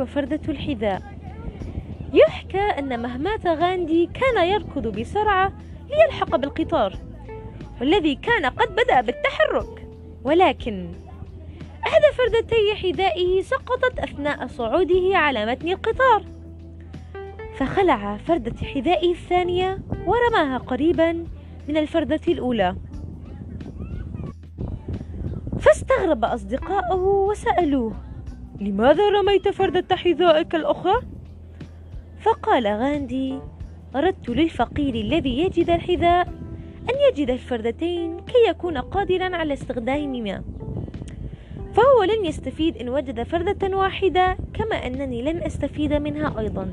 وفردة الحذاء. يحكى أن مهمات غاندي كان يركض بسرعة ليلحق بالقطار والذي كان قد بدأ بالتحرك. ولكن إحدى فردتي حذائه سقطت أثناء صعوده على متن القطار. فخلع فردة حذائه الثانية ورماها قريبا من الفردة الأولى. فاستغرب أصدقاؤه وسألوه لماذا رميت فردة حذائك الأخرى؟ فقال غاندي أردت للفقير الذي يجد الحذاء أن يجد الفردتين كي يكون قادرا على استخدامهما فهو لن يستفيد إن وجد فردة واحدة كما أنني لن أستفيد منها أيضا